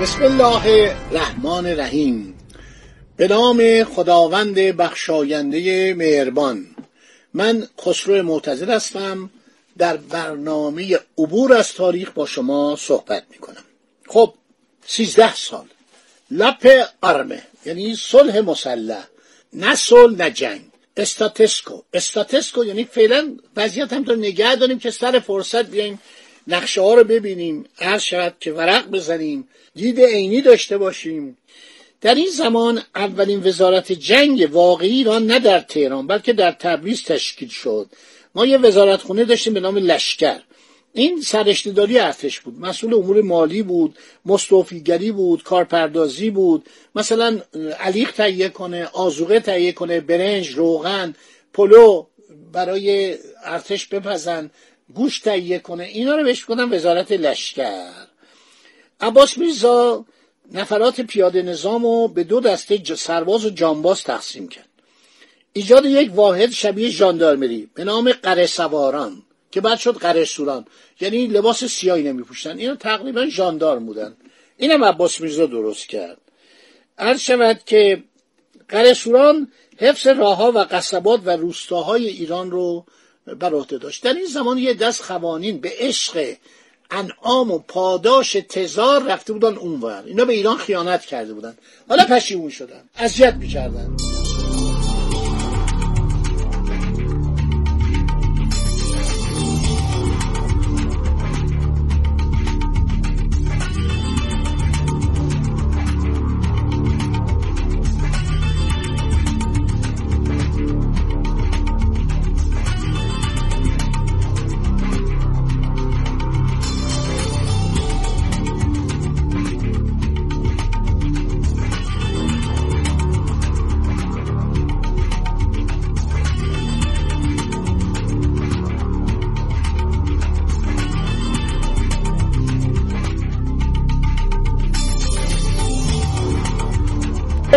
بسم الله الرحمن الرحیم. به نام خداوند بخشاینده مهربان. من خسرو معتزد هستم. در برنامه عبور از تاریخ با شما صحبت می کنم خب سیزده سال. لپ آرمه یعنی صلح مسلح. نه صلح نه جنگ. استاتسکو. استاتسکو یعنی فعلا وضعیت هم نگه داریم که سر فرصت بیایم نقشه ها رو ببینیم هر شود که ورق بزنیم دید عینی داشته باشیم. در این زمان اولین وزارت جنگ واقعی ایران نه در تهران بلکه در تبریز تشکیل شد. ما یه وزارت خونه داشتیم به نام لشکر. این سرشتهداری ارتش بود. مسئول امور مالی بود مستوفیگری بود کارپردازی بود. مثلا علیق تهیه کنه آزوقه تهیه کنه برنج روغن پلو برای ارتش بپزن. گوش تهیه کنه. اینا رو بهش کنم وزارت لشکر. عباس میرزا نفرات پیاده نظام رو به دو دسته سرباز و جانباز تقسیم کرد. ایجاد یک واحد شبیه ژاندارمری به نام قره سواران که بعد شد قره سوران. یعنی لباس سیاهی نمی پوشتن اینا تقریبا ژاندارم بودن. اینم عباس میرزا درست کرد. عرض شود که قره سوران حفظ راهها و قصبات و روستاهای ایران رو بر عهده داشت. در این زمان یه دست خوانین به عشق انعام و پاداش تزار رفته بودن اونور. اینا به ایران خیانت کرده بودن. حالا پشیمون شدن. اذیت می‌کردن.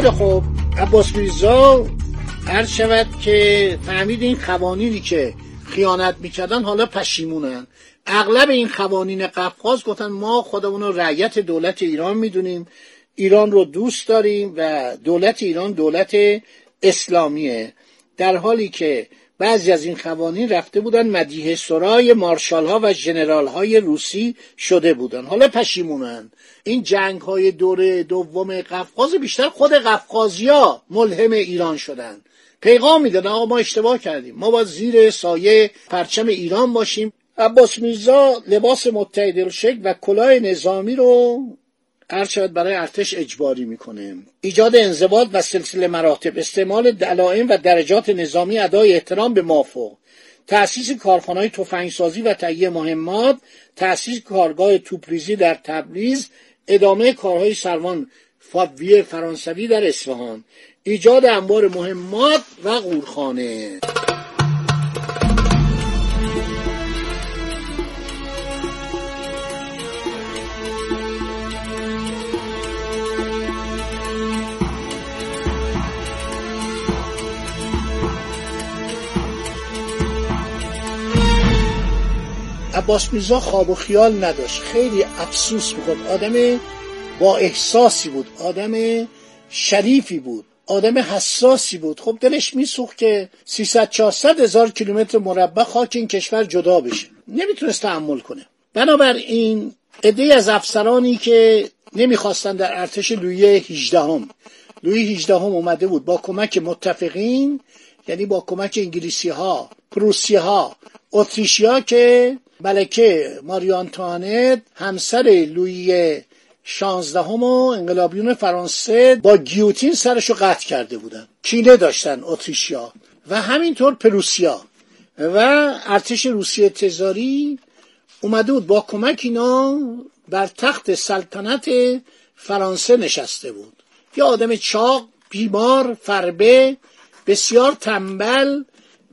خیلی خب عباس میرزا هر شود که فهمید این قوانینی که خیانت می‌کردن حالا پشیمونن. اغلب این قوانین قفقاز گفتن ما خودمون رو رعیت دولت ایران می‌دونیم. ایران رو دوست داریم و دولت ایران دولت اسلامیه. در حالی که بعضی از این قوانین رفته بودن مدیه سرای مارشال ها و جنرال های روسی شده بودن. حالا پشیمونن. این جنگ های دوره دوم قفقاز بیشتر خود قفقازیا ملهم ایران شدن. پیغام میدن آقا ما اشتباه کردیم. ما باید زیر سایه پرچم ایران باشیم. عباس میرزا لباس متحد شکل و کلاه نظامی رو شود برای ارتش اجباری می‌کنه. ایجاد انضباط و سلسله مراتب استعمال دلائم و درجات نظامی ادای احترام به مافوق. تأسیس کارخانه‌های تفنگسازی و تهیه مهمات تأسیس کارگاه توپریزی در تبریز ادامه کارهای سروان فابویه فرانسوی در اصفهان. ایجاد انبار مهمات و قورخانه عباس میرزا خواب و خیال نداشت. خیلی افسوس می‌خورد. آدم با احساسی بود. آدم شریفی بود. آدم حساسی بود. خب دلش میسوخت که 300 400 هزار کیلومتر مربع خاک این کشور جدا بشه. نمی‌تونست تحمل کنه. بنابراین عده از افسرانی که نمی‌خواستن در ارتش لویی 18 هم لویی 18 هم اومده بود. با کمک متفقین یعنی با کمک انگلیسی ها پروسی ها اتریشی ها که ملکه ماری آنتوانت همسر لویی شانزدهم و انقلابیون فرانسه با گیوتین سرشو قطع کرده بودن. کینه داشتن اتریشیا و همینطور پروسیا و ارتش روسیه تزاری اومده بود با کمک اینا بر تخت سلطنت فرانسه نشسته بود. یه آدم چاق بیمار فربه بسیار تنبل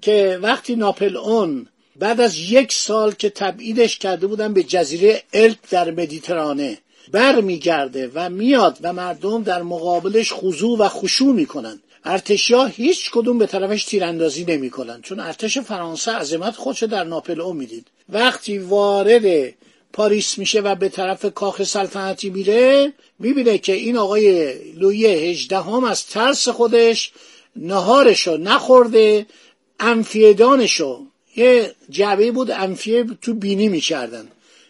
که وقتی ناپل اون بعد از یک سال که تبعیدش کرده بودن به جزیره الپ در مدیترانه بر میگرده و میاد و مردم در مقابلش خضوع و خشوع می‌کنن. ارتشیا هیچ کدوم به طرفش تیراندازی نمی‌کنن. چون ارتش فرانسه عظمت خودش در ناپل اون می‌دید. وقتی وارد پاریس میشه و به طرف کاخ سلطنتی میره می‌بینه که این آقای لویی هجدهم از ترس خودش نهارشو نخورده انفیدانشو یه جعبه بود انفیه تو بینی می‌کردن.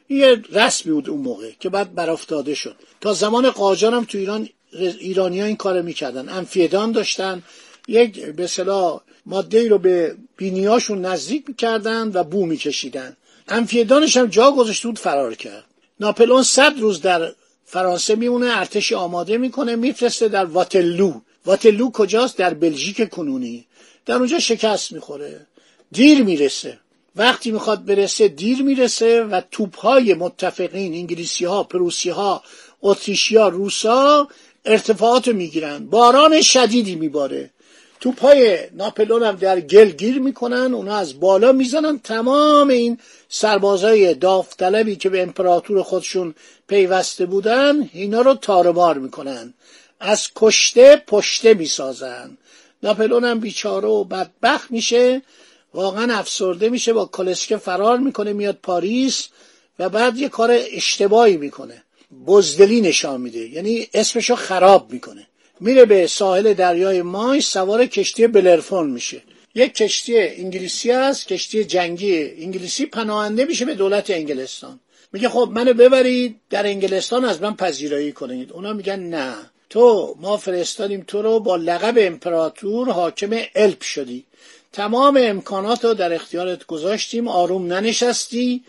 یه رسمی بود اون موقع که بعد برافتاده شد. تا زمان قاجار هم تو ایران ایرانی این کار می‌کردن. انفیدان داشتن. یک به صلاح ماده رو به بینیاشون نزدیک می‌کردن و بو میکشیدن. انفیدانش هم جا گذاشته بود فرار کرد. ناپلون صد روز در فرانسه میمونه ارتشی آماده می‌کنه میفرسته در واتلو. واتلو کجاست؟ در بلژیک کنونی. در اونجا شکست می‌خوره. دیر می‌رسه. وقتی می‌خواد برسه دیر می‌رسه و توپهای متفقین انگلیسی ها پروسی ها اتریشی ها روسا ارتفاعات می‌گیرن. باران شدیدی میباره. توپهای ناپلون هم در گل گیر می‌کنن اونا از بالا می‌زنن. تمام این سربازای داوطلبی که به امپراتور خودشون پیوسته بودن اینا رو تارمار می‌کنن. از کشته پشته می‌سازن. ناپلون هم بیچاره و بدبخت میشه. واقعا افسرده میشه با کالسکه فرار می‌کنه میاد پاریس و بعد یه کار اشتباهی می‌کنه. بزدلی نشان میده. یعنی اسمشو خراب می‌کنه. میره به ساحل دریای مای سوار کشتی بلرفون میشه. یک کشتی انگلیسی است کشتی جنگی انگلیسی پناهنده میشه به دولت انگلستان. میگه خب منو ببرید در انگلستان از من پذیرایی کنید. اونا میگن نه. تو ما فرستادیم تو رو با لقب امپراتور حاکم الپ شدی. تمام امکانات رو در اختیارت گذاشتیم آروم ننشستی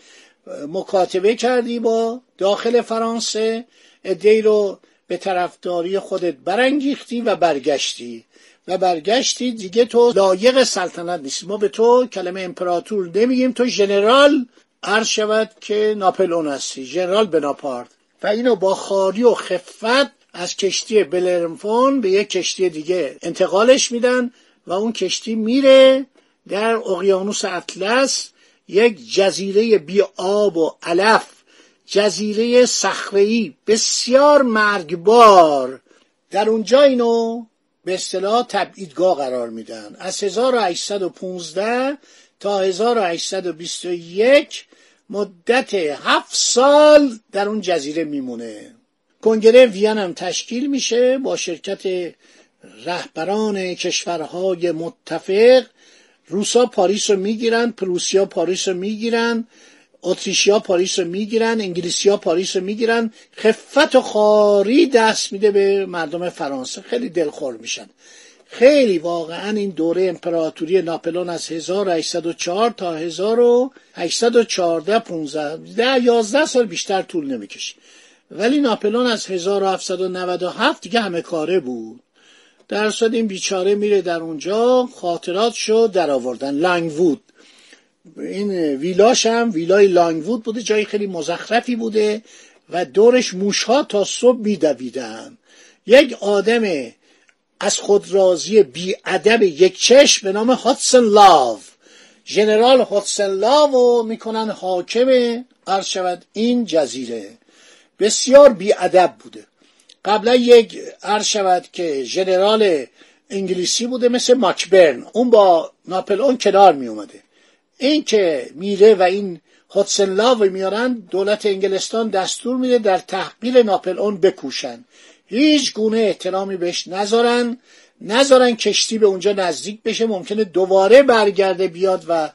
مکاتبه کردی با داخل فرانسه ادهی رو به طرفداری خودت برانگیختی و برگشتی. و برگشتی دیگه تو لایق سلطنت نیستی. ما به تو کلمه امپراتور نمیگیم تو ژنرال عرض شود که ناپلون هستی ژنرال بناپارت. و اینو با خاری و خفت از کشتی بلرمفون به یک کشتی دیگه انتقالش میدن. و اون کشتی میره در اقیانوس اطلس یک جزیره بی آب و علف جزیره صخره‌ای بسیار مرگبار. در اونجا اینو به اصطلاح تبعیدگاه قرار میدن. از 1815 تا 1821 مدت هفت سال در اون جزیره میمونه. کنگره وین هم تشکیل میشه با شرکت رهبران کشورهای متفق روسا پاریس رو می‌گیرن پروسیا پاریس رو می‌گیرن اتریشیا پاریس رو می‌گیرن انگلیسیا پاریس رو می‌گیرن. خفت و خواری دست میده به مردم فرانسه. خیلی دلخور میشن. خیلی واقعا این دوره امپراتوری ناپلون از 1804 تا 1814 15 ده 11 سال بیشتر طول نمی‌کشه ولی ناپلون از 1797 دیگه همه کاره بود. در صد این بیچاره میره در اونجا خاطرات شو در آوردن. لانگوود این ویلاش هم ویلای لانگوود بوده جای خیلی مزخرفی بوده و دورش موشها تا صبح میدویدن. یک آدم از خود راضی بی ادب یک چشم به نام هاتسن لاو. ژنرال هاتسن لاو می‌کنن حاکم عرض شود این جزیره. بسیار بی ادب بوده. قبلا یک عرض شود که ژنرال انگلیسی بوده مثل ماکبرن. اون با ناپلئون کنار می اومده این که میره و این هاتسن لاو میارن دولت انگلستان دستور میده در تحقیل ناپلئون بکوشن. هیچ گونه احترامی بهش نذارن. نذارن کشتی به اونجا نزدیک بشه. ممکنه دوباره برگرده بیاد و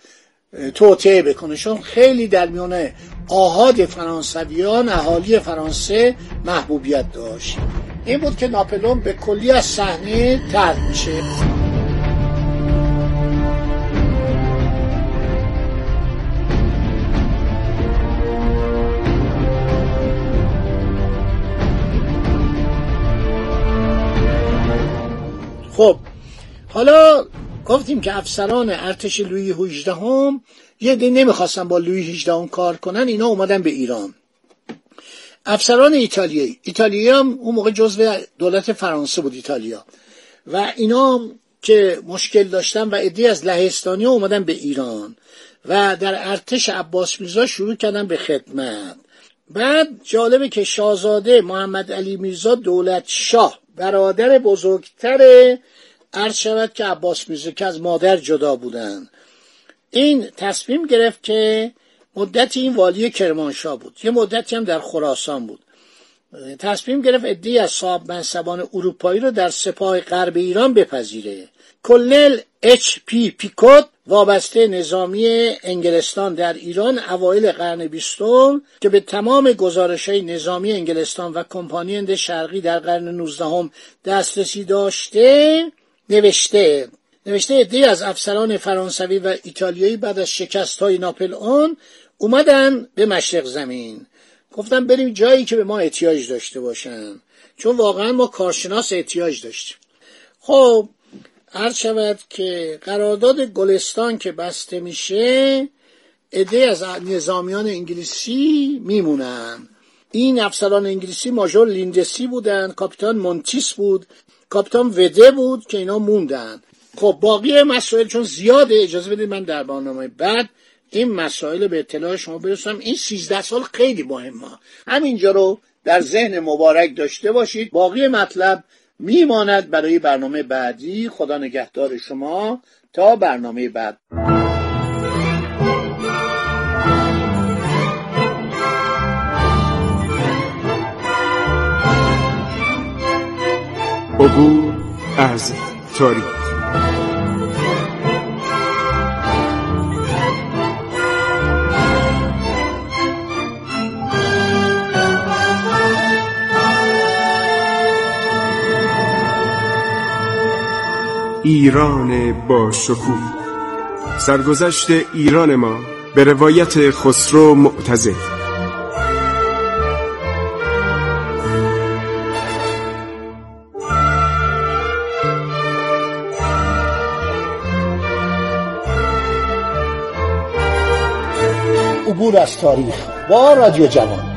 توطعه بکنه. چون خیلی در میان آهاد فرانسویان اهالی فرانسه محبوبیت داشت. این بود که ناپلون به کلی از صحنه ترد میشه. خب حالا گفتیم که افسران ارتش لویی هجدهم یه دی نمی‌خواستن با لویی هجدهم کار کنن اینا اومدن به ایران. افسران ایتالیایی. ایتالیا هم اون موقع جزو دولت فرانسه بود ایتالیا. و اینا که مشکل داشتن و عده از لهستانی اومدن به ایران. و در ارتش عباس میرزا شروع کردن به خدمت. بعد جالبه که شاهزاده محمد علی میرزا دولت شاه برادر بزرگتر عرض شود که عباس میرزا که از مادر جدا بودن. این تصمیم گرفت که مدتی این والی کرمانشاه بود. یه مدتی هم در خراسان بود. تصمیم گرفت ادی از صاحب منصبان اروپایی رو در سپاه غرب ایران بپذیره. کلنل اچ پی پیکوت وابسته نظامی انگلستان در ایران اوایل قرن بیستم که به تمام گزارش های نظامی انگلستان و کمپانی هند شرقی در قرن نوزدهم دسترسی داشته نوشته نوشته ادهی از افسران فرانسوی و ایتالیایی بعد از شکست های ناپل آن اومدن به مشرق زمین. گفتم بریم جایی که به ما احتیاج داشته باشن. چون واقعا ما کارشناس احتیاج داشتیم. خب عرض شود که قرارداد گلستان که بسته میشه عده از نظامیان انگلیسی میمونن. این افسران انگلیسی ماژور لیندسی بودن کاپیتان مونتیس بود کاپیتان وده بود که اینا موندن. خب باقی مسائل چون زیاده اجازه بدید من در برنامه بعد این مسائل به اطلاع شما برسونم. این 13 سال خیلی مهمه همینجا رو در ذهن مبارک داشته باشید. باقی مطلب میماند برای برنامه بعدی. خدا نگهدار شما. تا برنامه بعد. عبور از تاریخ. ایران با شکوه. سرگذشت ایران ما به روایت خسرو معتزد عبور از تاریخ با رادیو جوان.